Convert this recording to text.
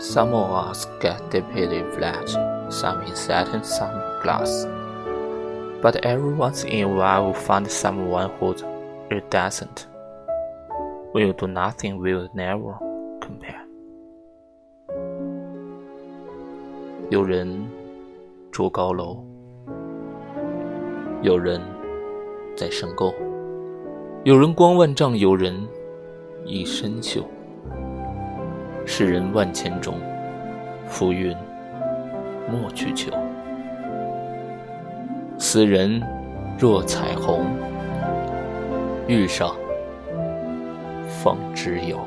Some of us get deeply flat, some in satin, some in glass. But every once in a while we find someone who's iridescent. When you do nothing, we'll never compare. 有人住高楼，有人在深沟，有人光万丈，有人一身锈。 世人万千中，浮云莫去求。斯人若彩虹，遇上方知有。